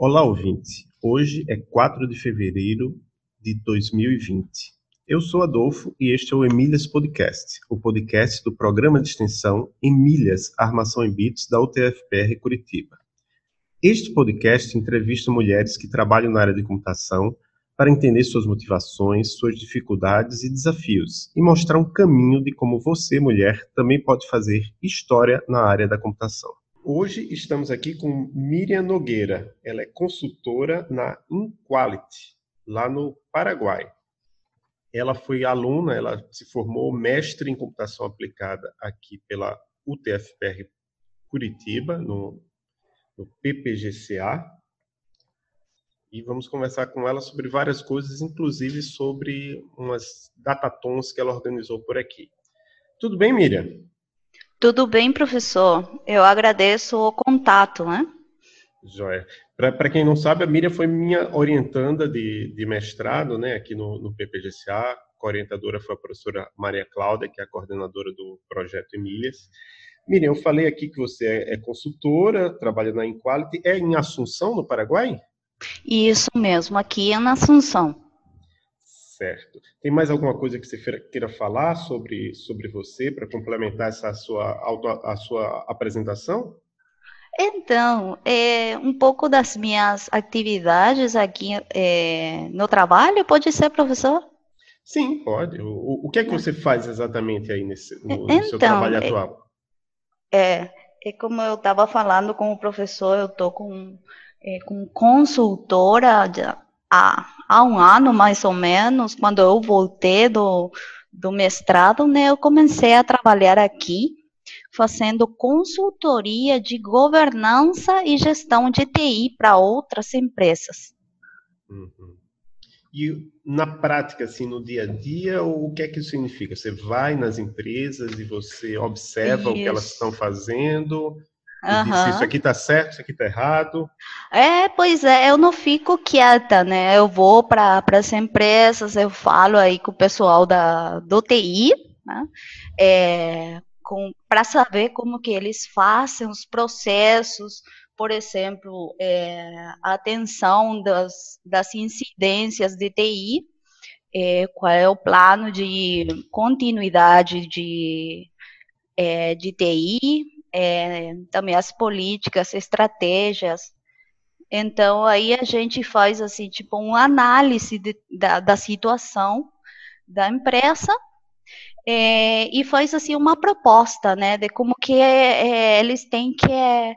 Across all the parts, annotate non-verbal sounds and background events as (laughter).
Olá, ouvinte. Hoje é 4 de fevereiro de 2020. Eu sou Adolfo e este é o Emílias Podcast, o podcast do programa de extensão Emílias Armação em Bits da UTFPR Curitiba. Este podcast entrevista mulheres que trabalham na área de computação para entender suas motivações, suas dificuldades e desafios e mostrar um caminho de como você, mulher, também pode fazer história na área da computação. Hoje estamos aqui com Miriam Nogueira. Ela é consultora na Inquality, lá no Paraguai. Ela foi aluna, ela se formou mestre em computação aplicada aqui pela UTFPR Curitiba, no, no PPGCA. E vamos conversar com ela sobre várias coisas, inclusive sobre umas datatons que ela organizou por aqui. Tudo bem, Miriam? Tudo bem, professor. Eu agradeço o contato, né? Joia. Para quem não sabe, a Miriam foi minha orientanda de, de mestrado, né, aqui no, no PPGCA. A orientadora foi a professora Maria Cláudia, que é a coordenadora do projeto Emílias. Miriam, eu falei aqui que você é, é consultora, trabalha na Inquality. É em Assunção, no Paraguai? Isso mesmo, aqui é na Assunção. Certo. Tem mais alguma coisa que você queira falar sobre, sobre você para complementar essa sua, auto, a sua apresentação? Então, é, um pouco das minhas atividades aqui é, no trabalho, pode ser, professor? Sim, pode. O, o que é que você faz exatamente aí nesse, no, no seu então, trabalho é, atual? É, é como eu estava falando com o professor, eu estou com, é, com consultora há, há um ano mais ou menos, quando eu voltei do, do mestrado, né, eu comecei a trabalhar aqui fazendo consultoria de governança e gestão de TI para outras empresas. Uhum. E na prática, assim, no dia a dia, o que é que isso significa? Você vai nas empresas e você observa isso. o que elas estão fazendo? Uhum. isso aqui está certo, isso aqui está errado. É, pois é, eu não fico quieta, né? Eu vou para as empresas, eu falo aí com o pessoal da, do TI, né? É, para saber como que eles fazem os processos, por exemplo, é, a atenção das, das incidências de TI, é, qual é o plano de continuidade de, é, de TI, é, também as políticas, estratégias. Então, aí a gente faz, assim, tipo, uma análise de, da, da situação da empresa é, e faz, assim, uma proposta, né, de como que é, eles têm que, é,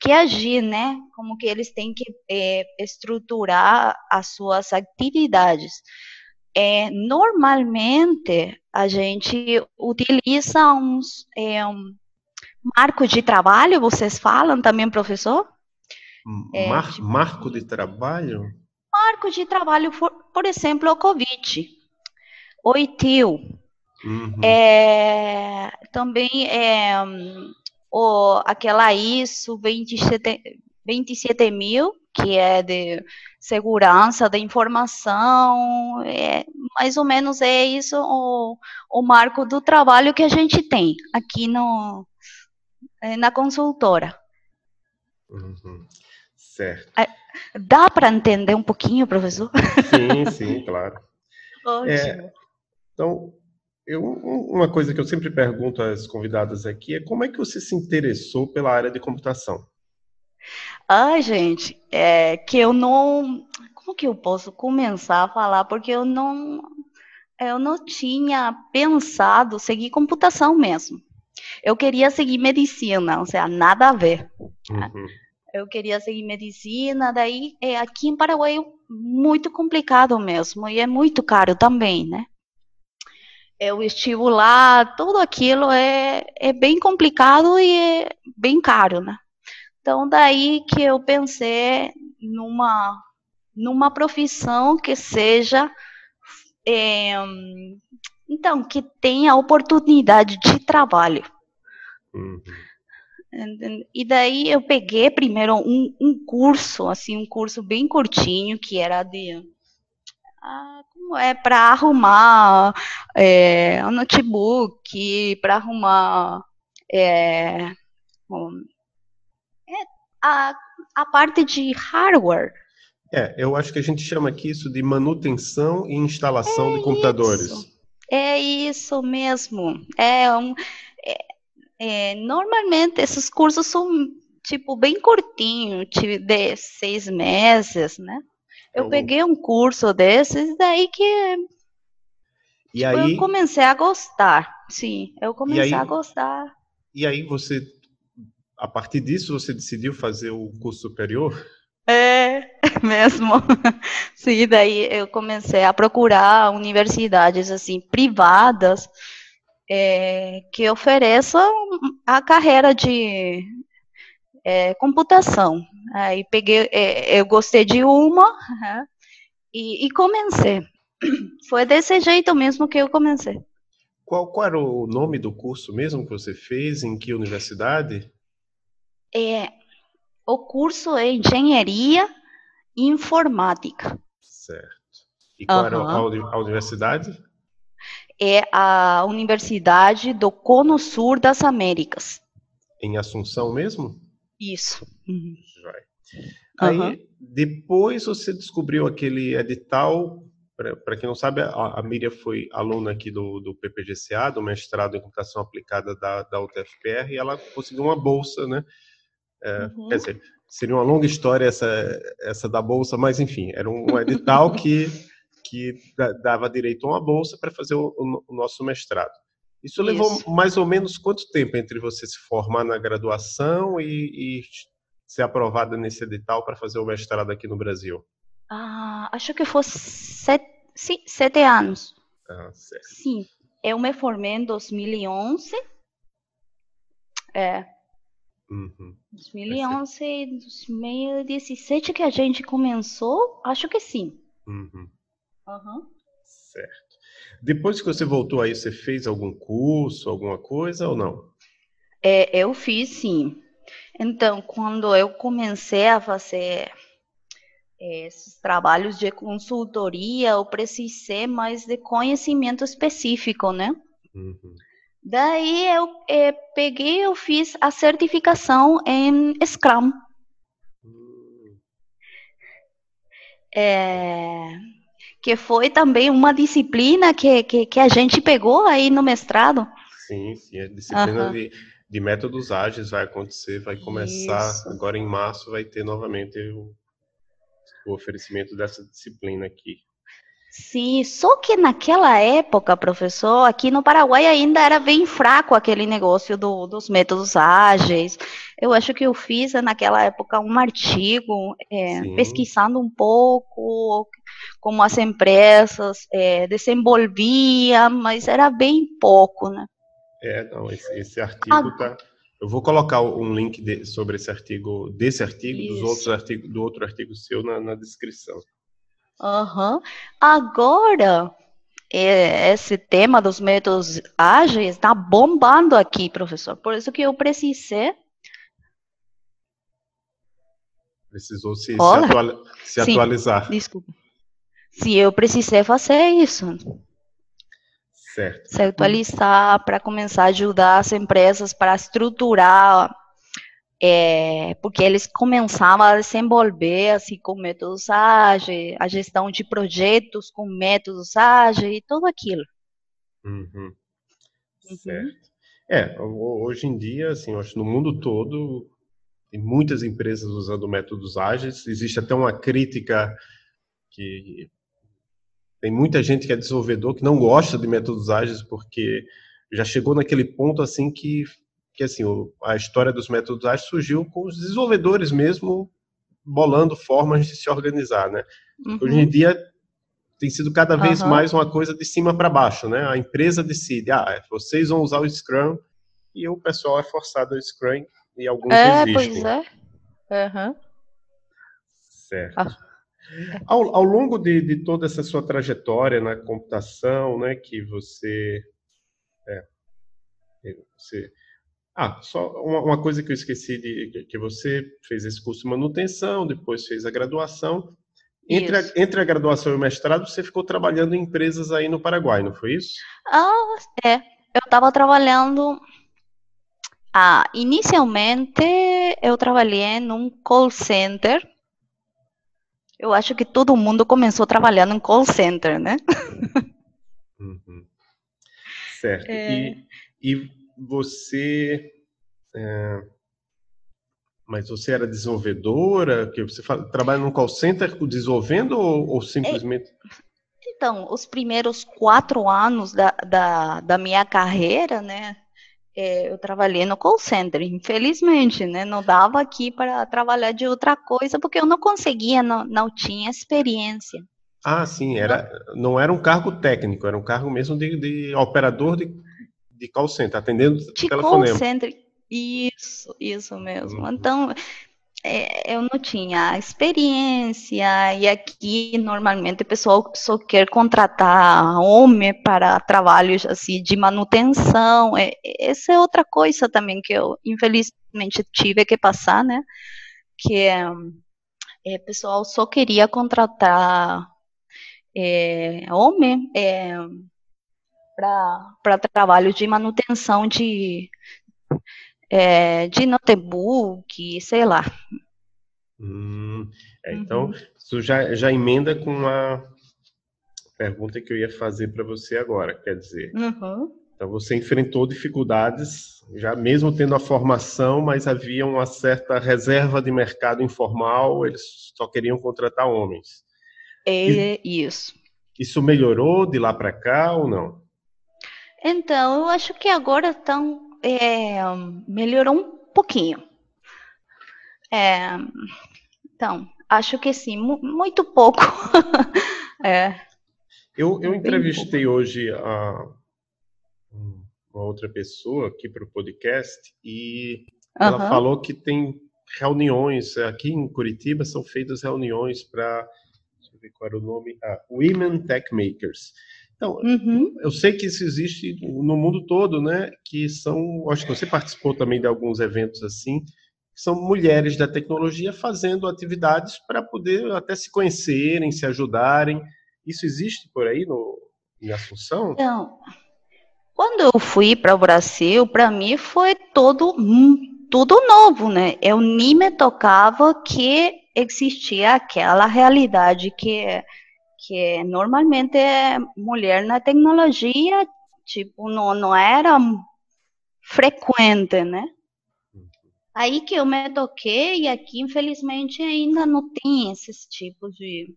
que agir, né, como que eles têm que é, estruturar as suas atividades. É, normalmente, a gente utiliza uns, é, um, Marco de trabalho, vocês falam também, professor? É, Mar tipo, marco de trabalho? Marco de trabalho, por, por exemplo, o Covid, o ITIL. Uhum. É, também é, o, aquela ISO 27, 27 mil, que é de segurança da informação, é, mais ou menos é isso o, o marco do trabalho que a gente tem aqui no, é, na consultora. Uhum. Certo. Dá para entender um pouquinho, professor? Sim, sim, claro. (laughs) Ótimo. É, então, eu, uma coisa que eu sempre pergunto às convidadas aqui é como é que você se interessou pela área de computação? Ai, gente, é que eu não. Como que eu posso começar a falar? Porque eu não. Eu não tinha pensado seguir computação mesmo. Eu queria seguir medicina, ou seja, nada a ver. Uhum. Eu queria seguir medicina, daí é, aqui em Paraguai é muito complicado mesmo, e é muito caro também, né? É, o estimular, tudo aquilo é, é bem complicado e é bem caro, né? Então, daí que eu pensei numa, numa profissão que seja é, então, que tenha oportunidade de trabalho. Uhum. E daí eu peguei primeiro um, um, curso, assim, um curso bem curtinho, que era de. Ah, como é? Para arrumar é, um notebook, para arrumar. É, um, é, a, a parte de hardware. É, eu acho que a gente chama aqui isso de manutenção e instalação é de computadores. Isso. É isso mesmo. É um, é, é, normalmente esses cursos são tipo bem curtinho, de seis meses, né? Eu então, peguei um curso desses, daí que e tipo, aí, eu comecei a gostar. Sim, eu comecei aí, a gostar. E aí você, a partir disso, você decidiu fazer o curso superior? É, (laughs) mesmo. Sim, daí eu comecei a procurar universidades assim privadas é, que ofereçam a carreira de é, computação. Aí peguei, é, eu gostei de uma e, e comecei. Foi desse jeito mesmo que eu comecei. Qual, qual era o nome do curso mesmo que você fez? Em que universidade? É, o curso é Engenharia Informática. Certo. E qual uhum. era a, a universidade? É a Universidade do Cono Sul das Américas. Em Assunção mesmo? Isso. Uhum. Aí, uhum. depois você descobriu aquele edital para quem não sabe, a, a Miriam foi aluna aqui do, do PPGCA, do mestrado em computação aplicada da, da UTFPR, e ela conseguiu uma bolsa, né? É, uhum. Quer dizer, seria uma longa história essa, essa da bolsa, mas enfim, era um edital que, que dava direito a uma bolsa para fazer o, o, nosso mestrado. Isso, Isso, levou mais ou menos quanto tempo entre você se formar na graduação e, e ser aprovada nesse edital para fazer o mestrado aqui no Brasil? Ah, acho que foi sete, sim, sete anos. Ah, certo. Sim, eu me formei em 2011. É. Uhum. 2011, 2017 que a gente começou, acho que sim. Uhum. Uhum. Certo. Depois que você voltou aí, você fez algum curso, alguma coisa ou não? É, eu fiz sim. Então, quando eu comecei a fazer esses trabalhos de consultoria, eu precisei mais de conhecimento específico, né? Uhum. Daí eu é, peguei, eu fiz a certificação em Scrum. Uhum. É, que foi também uma disciplina que, que, que, a gente pegou aí no mestrado. Sim, sim, a disciplina uhum. de, de métodos ágeis vai acontecer, vai começar Isso. agora em março, vai ter novamente o o oferecimento dessa disciplina aqui. Sim, só que naquela época, professor, aqui no Paraguai ainda era bem fraco aquele negócio do, dos métodos ágeis. Eu acho que eu fiz naquela época um artigo é, pesquisando um pouco como as empresas é, desenvolviam, mas era bem pouco, né? É, não, esse, esse artigo está eu vou colocar um link de, sobre esse artigo, desse artigo, Isso. dos outros artigos, do outro artigo seu na, na descrição. Uhum. Agora, é, esse tema dos métodos ágeis está bombando aqui, professor. Por isso que eu precisei. Precisou se, se, atual, se Sim, atualizar. Desculpa. Sim, eu precisei fazer isso. Certo. Se atualizar para começar a ajudar as empresas para estruturar, é, porque eles começavam a desenvolver assim com métodos ágeis, a gestão de projetos com métodos ágeis e tudo aquilo. Uhum. Uhum. Certo. É, hoje em dia, assim, acho no mundo todo tem muitas empresas usando métodos ágeis. Existe até uma crítica que tem muita gente que é desenvolvedor que não gosta de métodos ágeis porque já chegou naquele ponto assim que, que assim, a história dos métodos ágeis surgiu com os desenvolvedores mesmo bolando formas de se organizar, né? Uhum. Hoje em dia tem sido cada vez uhum. mais uma coisa de cima para baixo, né? A empresa decide, ah, vocês vão usar o Scrum e o pessoal é forçado ao Scrum e alguns é. Pois é, uhum. Certo. Ah. Ao, ao longo de, de, toda essa sua trajetória na computação, né, que você, é, você ah, só uma, uma, coisa que eu esqueci de que você fez esse curso de manutenção, depois fez a graduação. Entre a, entre a, graduação e o mestrado, você ficou trabalhando em empresas aí no Paraguai, não foi isso? Ah, é. Eu estava trabalhando Ah, inicialmente eu trabalhei num call center. Eu acho que todo mundo começou trabalhando em call center, né? Uhum. Certo. É... E, e você. É... Mas você era desenvolvedora? Que você fala, trabalha num call center desenvolvendo ou, ou simplesmente. Então, os primeiros quatro anos da, da, da minha carreira, né? É, eu trabalhei no call center, infelizmente, né? Não dava aqui para trabalhar de outra coisa, porque eu não conseguia, não, não tinha experiência. Ah, sim, era, não era um cargo técnico, era um cargo mesmo de, de operador de, de call center, atendendo de telefonema. call center, isso, isso mesmo. Uhum. Então, é, eu não tinha experiência, e aqui normalmente o pessoal só quer contratar homem para trabalhos assim de manutenção. É, essa é outra coisa também que eu infelizmente tive que passar, né? Que é, o pessoal só queria contratar é, homem é, para trabalho de manutenção de é, de notebook, sei lá. Hum, é, então, uhum. isso já, já emenda com a pergunta que eu ia fazer para você agora, quer dizer, uhum. então você enfrentou dificuldades, já mesmo tendo a formação, mas havia uma certa reserva de mercado informal, eles só queriam contratar homens. É e, isso. Isso melhorou de lá para cá ou não? Então, eu acho que agora estão é, melhorou um pouquinho. É, então, acho que sim, muito pouco. (laughs) é, eu, eu entrevistei hoje a, uma outra pessoa aqui para o podcast e ela falou que tem reuniões aqui em Curitiba são feitas reuniões para deixa eu ver qual era o nome ah, Women Tech Makers então, uhum. eu sei que isso existe no mundo todo, né? Que são, acho que você participou também de alguns eventos assim, que são mulheres da tecnologia fazendo atividades para poder até se conhecerem, se ajudarem. Isso existe por aí no, em Assunção? Então, quando eu fui para o Brasil, para mim foi todo tudo novo, né? Eu nem me tocava que existia aquela realidade que que normalmente mulher na tecnologia, tipo, não, não era frequente, né? Aí que eu me toquei, e aqui, infelizmente, ainda não tem esses tipos de,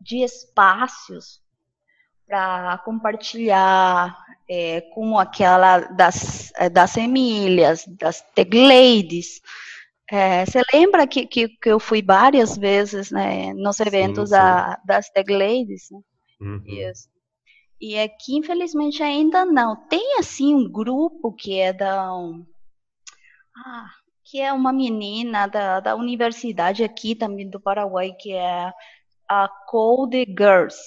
de espaços para compartilhar, é, como aquela das, das Emílias, das Tech Ladies, é, você lembra que, que, que, eu fui várias vezes né, nos eventos sim, sim. Da, das Tag Ladies? Né? Uhum. Isso. E aqui, infelizmente, ainda não. Tem, assim, um grupo que é da... Um, ah, que é uma menina da, da universidade aqui também do Paraguai, que é a Code Girls.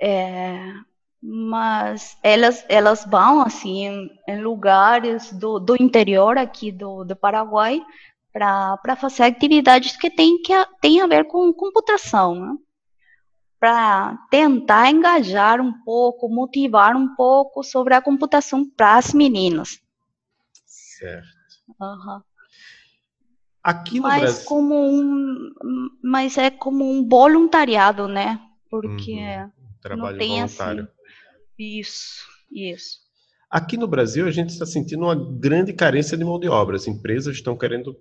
É, mas elas elas vão assim em lugares do, do interior aqui do, do Paraguai para fazer atividades que tem que tem a ver com computação, né? para tentar engajar um pouco, motivar um pouco sobre a computação para as meninas. Certo. Uhum. Aqui no mas Brasil... como um, mas é como um voluntariado, né? Porque uhum. Trabalho não tem voluntário. assim isso, isso. Aqui no Brasil, a gente está sentindo uma grande carência de mão de obra. As empresas estão querendo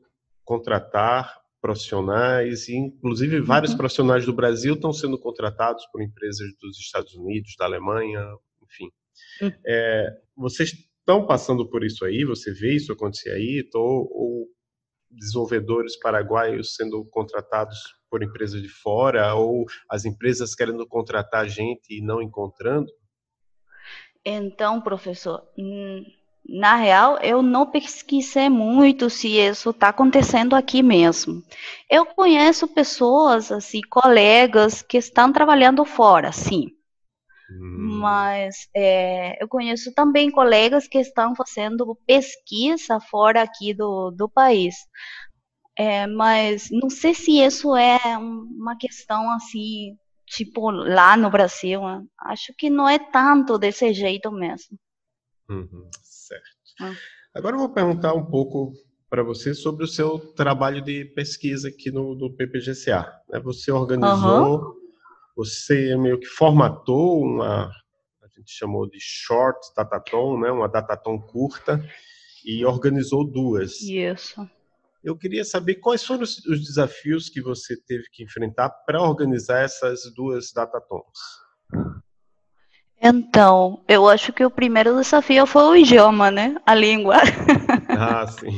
contratar profissionais, e inclusive vários uhum. profissionais do Brasil estão sendo contratados por empresas dos Estados Unidos, da Alemanha, enfim. Uhum. É, vocês estão passando por isso aí? Você vê isso acontecer aí? Tô, ou desenvolvedores paraguaios sendo contratados por empresas de fora, ou as empresas querendo contratar gente e não encontrando? Então, professor, na real, eu não pesquisei muito se isso está acontecendo aqui mesmo. Eu conheço pessoas, assim, colegas que estão trabalhando fora, sim. Hum. Mas é, eu conheço também colegas que estão fazendo pesquisa fora aqui do, do país. É, mas não sei se isso é uma questão assim tipo lá no Brasil, né? acho que não é tanto desse jeito mesmo. Uhum, certo. Ah. Agora eu vou perguntar um pouco para você sobre o seu trabalho de pesquisa aqui no, no PPGCA. Né? Você organizou, uhum. você meio que formatou uma, a gente chamou de short dataton, né? uma dataton curta, e organizou duas. Isso. Eu queria saber quais foram os, os desafios que você teve que enfrentar para organizar essas duas datatons. Então, eu acho que o primeiro desafio foi o idioma, né? A língua. (laughs) Ah, sim.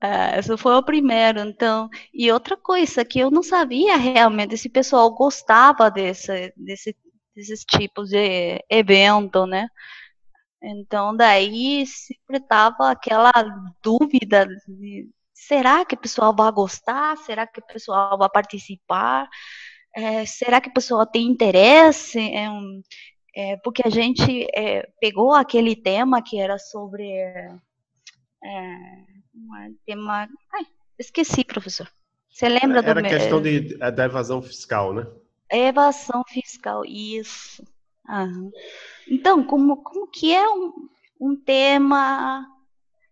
É, esse foi o primeiro, então. E outra coisa que eu não sabia realmente se o pessoal gostava desse, desse, desses tipos de evento, né? Então, daí sempre tava aquela dúvida de, será que o pessoal vai gostar? Será que o pessoal vai participar? É, será que o pessoal tem interesse? É, é, porque a gente é, pegou aquele tema que era sobre é, um tema. Ai, esqueci, professor. Você lembra era, do Era questão de, é, da evasão fiscal, né? Evasão fiscal, isso. Aham. Então, como, como que é um, um tema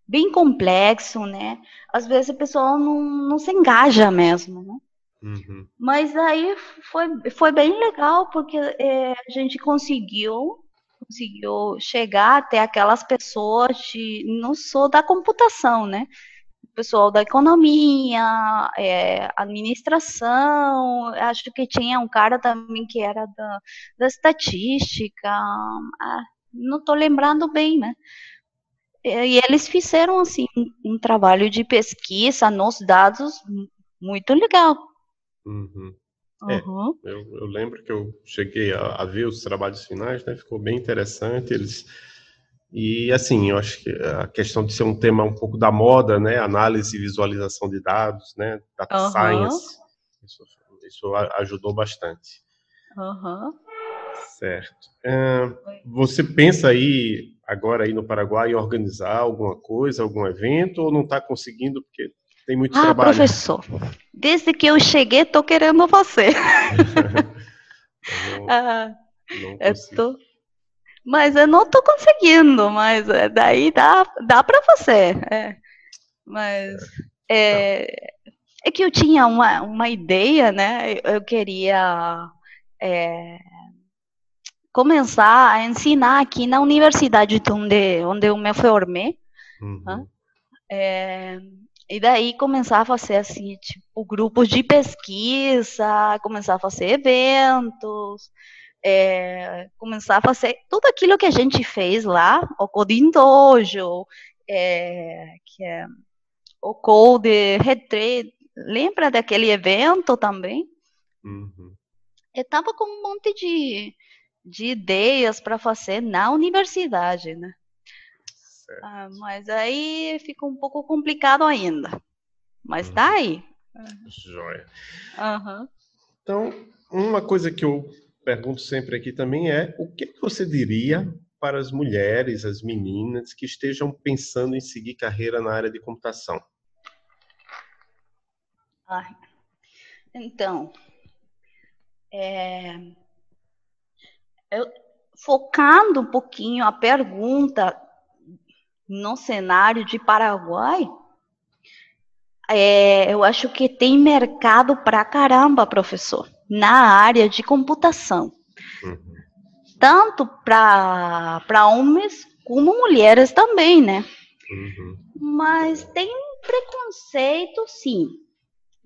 bem complexo, né? Às vezes o pessoal não, não se engaja mesmo, né? Uhum. Mas aí foi, foi bem legal, porque é, a gente conseguiu conseguiu chegar até aquelas pessoas de não sou da computação, né? Pessoal da economia, é, administração, acho que tinha um cara também que era da, da estatística, ah, não estou lembrando bem, né? E eles fizeram assim um, trabalho de pesquisa nos dados muito legal. Uhum. É, uhum. eu, eu, lembro que eu cheguei a, a, ver os trabalhos finais, né? Ficou bem interessante. Eles e assim, eu acho que a questão de ser um tema um pouco da moda, né? Análise e visualização de dados, né? Data uhum. science, isso, isso, ajudou bastante. Uhum. Certo. Uh, você pensa aí agora aí no Paraguai em organizar alguma coisa, algum evento, ou não está conseguindo porque tem muito ah, trabalho? professor, desde que eu cheguei, estou querendo você. (laughs) não, ah, não eu tô, mas eu não estou conseguindo, mas é, daí dá, dá para você. É. Mas é, é, que eu tinha uma, uma ideia, né? Eu queria é, começar a ensinar aqui na universidade onde, onde eu me formei. Uhum. Né? É, e daí começar a fazer assim, tipo, grupos de pesquisa, começar a fazer eventos é, começar a fazer tudo aquilo que a gente fez lá, o Coding Dojo, é, que é o Code Retreat, lembra daquele evento também? Uhum. Eu estava com um monte de, de ideias para fazer na universidade, né? Ah, mas aí fica um pouco complicado ainda. Mas uhum. tá aí. Joia. Uhum. Então, uma coisa que eu pergunto sempre aqui também é o que você diria para as mulheres, as meninas que estejam pensando em seguir carreira na área de computação? Ah, então, é, eu, focando um pouquinho a pergunta no cenário de Paraguai, é, eu acho que tem mercado para caramba, professor na área de computação. Uhum. Tanto para homens como mulheres também, né? Uhum. Mas tem preconceito, sim.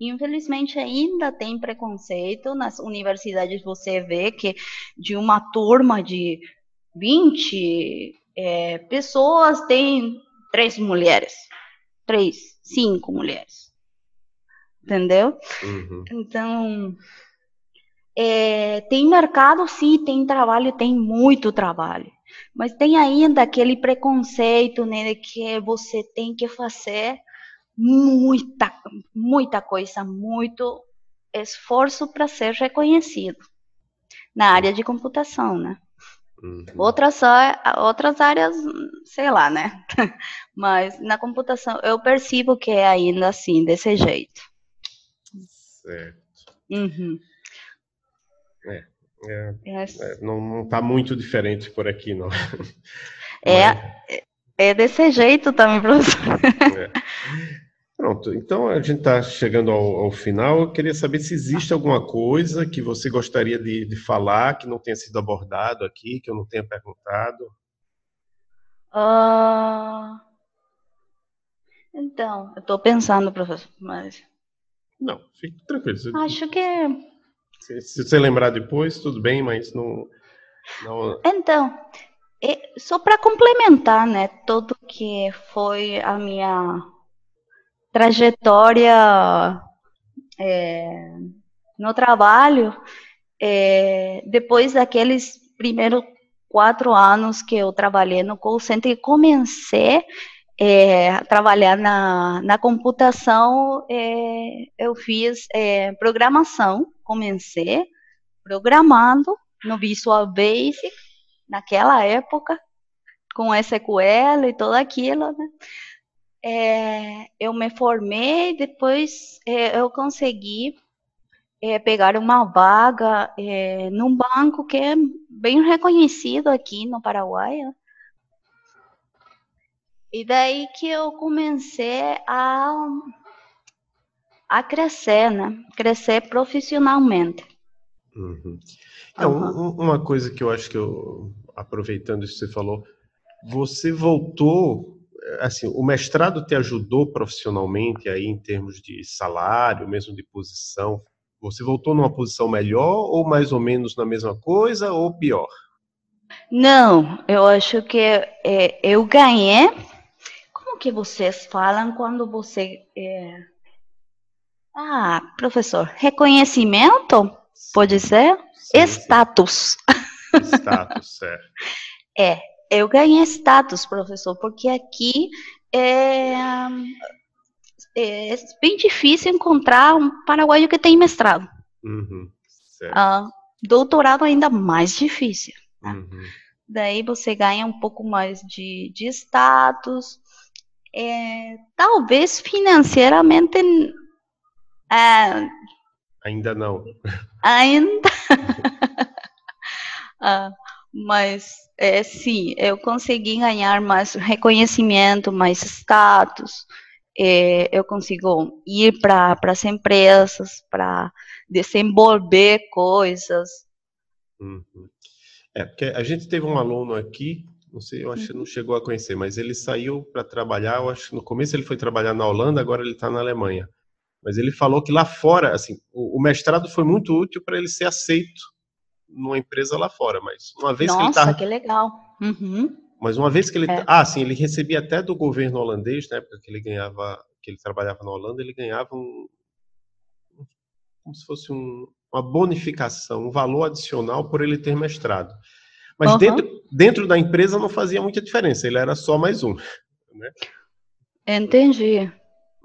Infelizmente ainda tem preconceito. Nas universidades você vê que de uma turma de 20 é, pessoas tem três mulheres. Três, cinco mulheres. Entendeu? Uhum. Então, é, tem mercado, sim, tem trabalho, tem muito trabalho. Mas tem ainda aquele preconceito, né, de que você tem que fazer muita, muita coisa, muito esforço para ser reconhecido na área de computação, né? Uhum. Outras, outras áreas, sei lá, né? (laughs) Mas na computação eu percebo que é ainda assim, desse jeito. Certo. Uhum. É, é, é, não está muito diferente por aqui, não. É, é, é desse jeito também, professor. É. Pronto, então a gente está chegando ao, ao, final. Eu queria saber se existe alguma coisa que você gostaria de, de, falar que não tenha sido abordado aqui, que eu não tenha perguntado. Uh... Então, eu estou pensando, professor, mas. Não, fique tranquilo. Acho que. Se, se, você lembrar depois, tudo bem, mas não. não... Então, só para complementar, né, tudo que foi a minha trajetória é, no trabalho, é, depois daqueles primeiros quatro anos que eu trabalhei no call center, comecei é, trabalhar na, na computação, é, eu fiz é, programação, comecei programando no Visual Basic, naquela época, com SQL e tudo aquilo, né? é, eu me formei, depois é, eu consegui é, pegar uma vaga num banco que é bem reconhecido aqui no Paraguai. Né? E daí que eu comecei a, a crescer, né? Crescer profissionalmente. Uhum. É, uhum. uma coisa que eu acho que eu, aproveitando isso que você falou, você voltou assim, o mestrado te ajudou profissionalmente aí em termos de salário, mesmo de posição? Você voltou numa posição melhor ou mais ou menos na mesma coisa ou pior? Não, eu acho que é, eu ganhei. Como que vocês falam quando você é... Ah, professor, reconhecimento? Pode ser? Sim, Status. Sim. Status, certo. (laughs) é, eu ganhei status, professor, porque aqui é, é bem difícil encontrar um paraguaio que tem mestrado. Uhum, ah, doutorado ainda mais difícil. Uhum. Daí você ganha um pouco mais de, de status. É, talvez financeiramente. É, ainda não. Ainda. (laughs) ah, mas é, sim, eu consegui ganhar mais reconhecimento, mais status. É, eu consigo ir para as empresas para desenvolver coisas. Uhum. É, porque a gente teve um aluno aqui, não sei, eu acho que não uhum. chegou a conhecer, mas ele saiu para trabalhar, eu acho no começo ele foi trabalhar na Holanda, agora ele está na Alemanha. Mas ele falou que lá fora, assim, o, o mestrado foi muito útil para ele ser aceito numa empresa lá fora, mas uma vez Nossa, que ele tá... que legal. Uhum. Mas uma vez que ele... É. Ah, sim, ele recebia até do governo holandês, na época que ele ganhava, que ele trabalhava na Holanda, ele ganhava um... como se fosse um, uma bonificação, um valor adicional por ele ter mestrado. Mas uhum. dentro, dentro da empresa não fazia muita diferença, ele era só mais um. Né? Entendi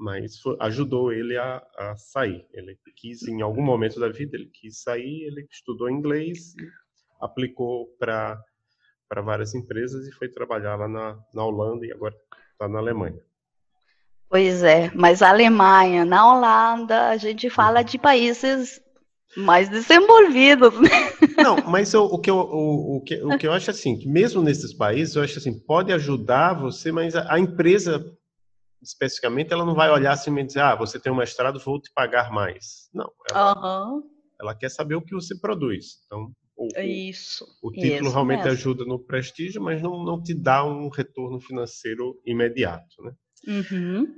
mas foi, ajudou ele a, a, sair. Ele quis, em algum momento da vida, ele quis sair, ele estudou inglês, aplicou para várias empresas e foi trabalhar lá na, na Holanda e agora está na Alemanha. Pois é, mas a Alemanha, na Holanda, a gente fala uhum. de países mais desenvolvidos. Né? Não, mas eu, o, que eu, o, o, que, o que eu acho assim, que mesmo nesses países, eu acho assim, pode ajudar você, mas a, a empresa especificamente, ela não vai olhar assim e dizer, ah, você tem um mestrado, vou te pagar mais. Não. Ela, uhum. ela quer saber o que você produz. Então, o, isso. O, título isso realmente mesmo. ajuda no prestígio, mas não, não te dá um retorno financeiro imediato, né? Uhum.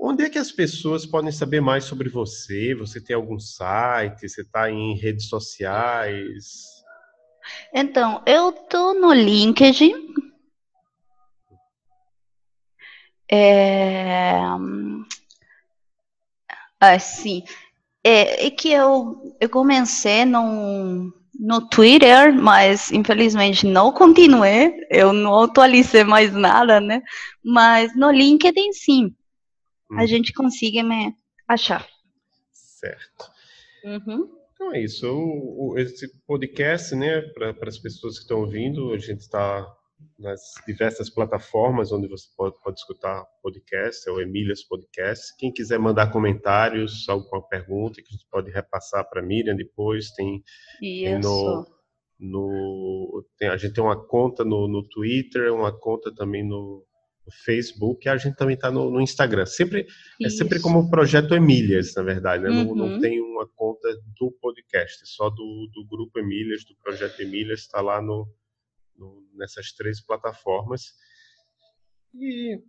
Onde é que as pessoas podem saber mais sobre você? Você tem algum site? Você está em redes sociais? Então, eu tô no LinkedIn, É... Assim, é, é, que eu, eu comecei no, no Twitter, mas infelizmente não continuei, eu não atualizei mais nada, né? Mas no LinkedIn, sim, hum. a gente consegue me achar. Certo. Uhum. Então é isso. O, o, esse podcast, né, para as pessoas que estão ouvindo, a gente está nas diversas plataformas onde você pode, pode escutar podcast, é o Emílias Podcast. Quem quiser mandar comentários, alguma pergunta que a gente pode repassar para a Miriam depois, tem, tem, no, no tem, a gente tem uma conta no, no Twitter, uma conta também no Facebook, e a gente também está no, no, Instagram. Sempre é sempre como projeto Emílias, na verdade, né? Uhum. Não, não, uhum. tem uma conta do podcast, só do, do grupo Emílias, do projeto Emílias, está lá no, no, nessas três plataformas. E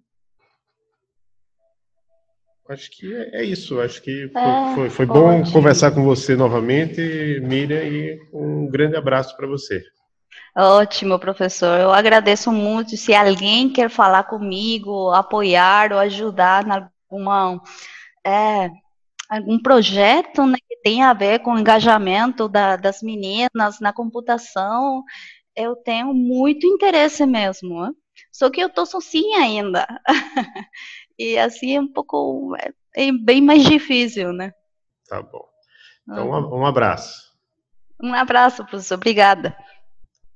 acho que é, é isso. Acho que é, foi, foi bom conversar com você novamente, Miriam, e um grande abraço para você. Ótimo, professor. Eu agradeço muito. Se alguém quer falar comigo, apoiar ou ajudar em alguma, é, algum projeto né, que tenha a ver com o engajamento da, das meninas na computação, eu tenho muito interesse mesmo. Né? Só que eu estou sozinha ainda. (laughs) e assim é um pouco é, é bem mais difícil, né? Tá bom. Então, um, um abraço. Um abraço, professor. Obrigada.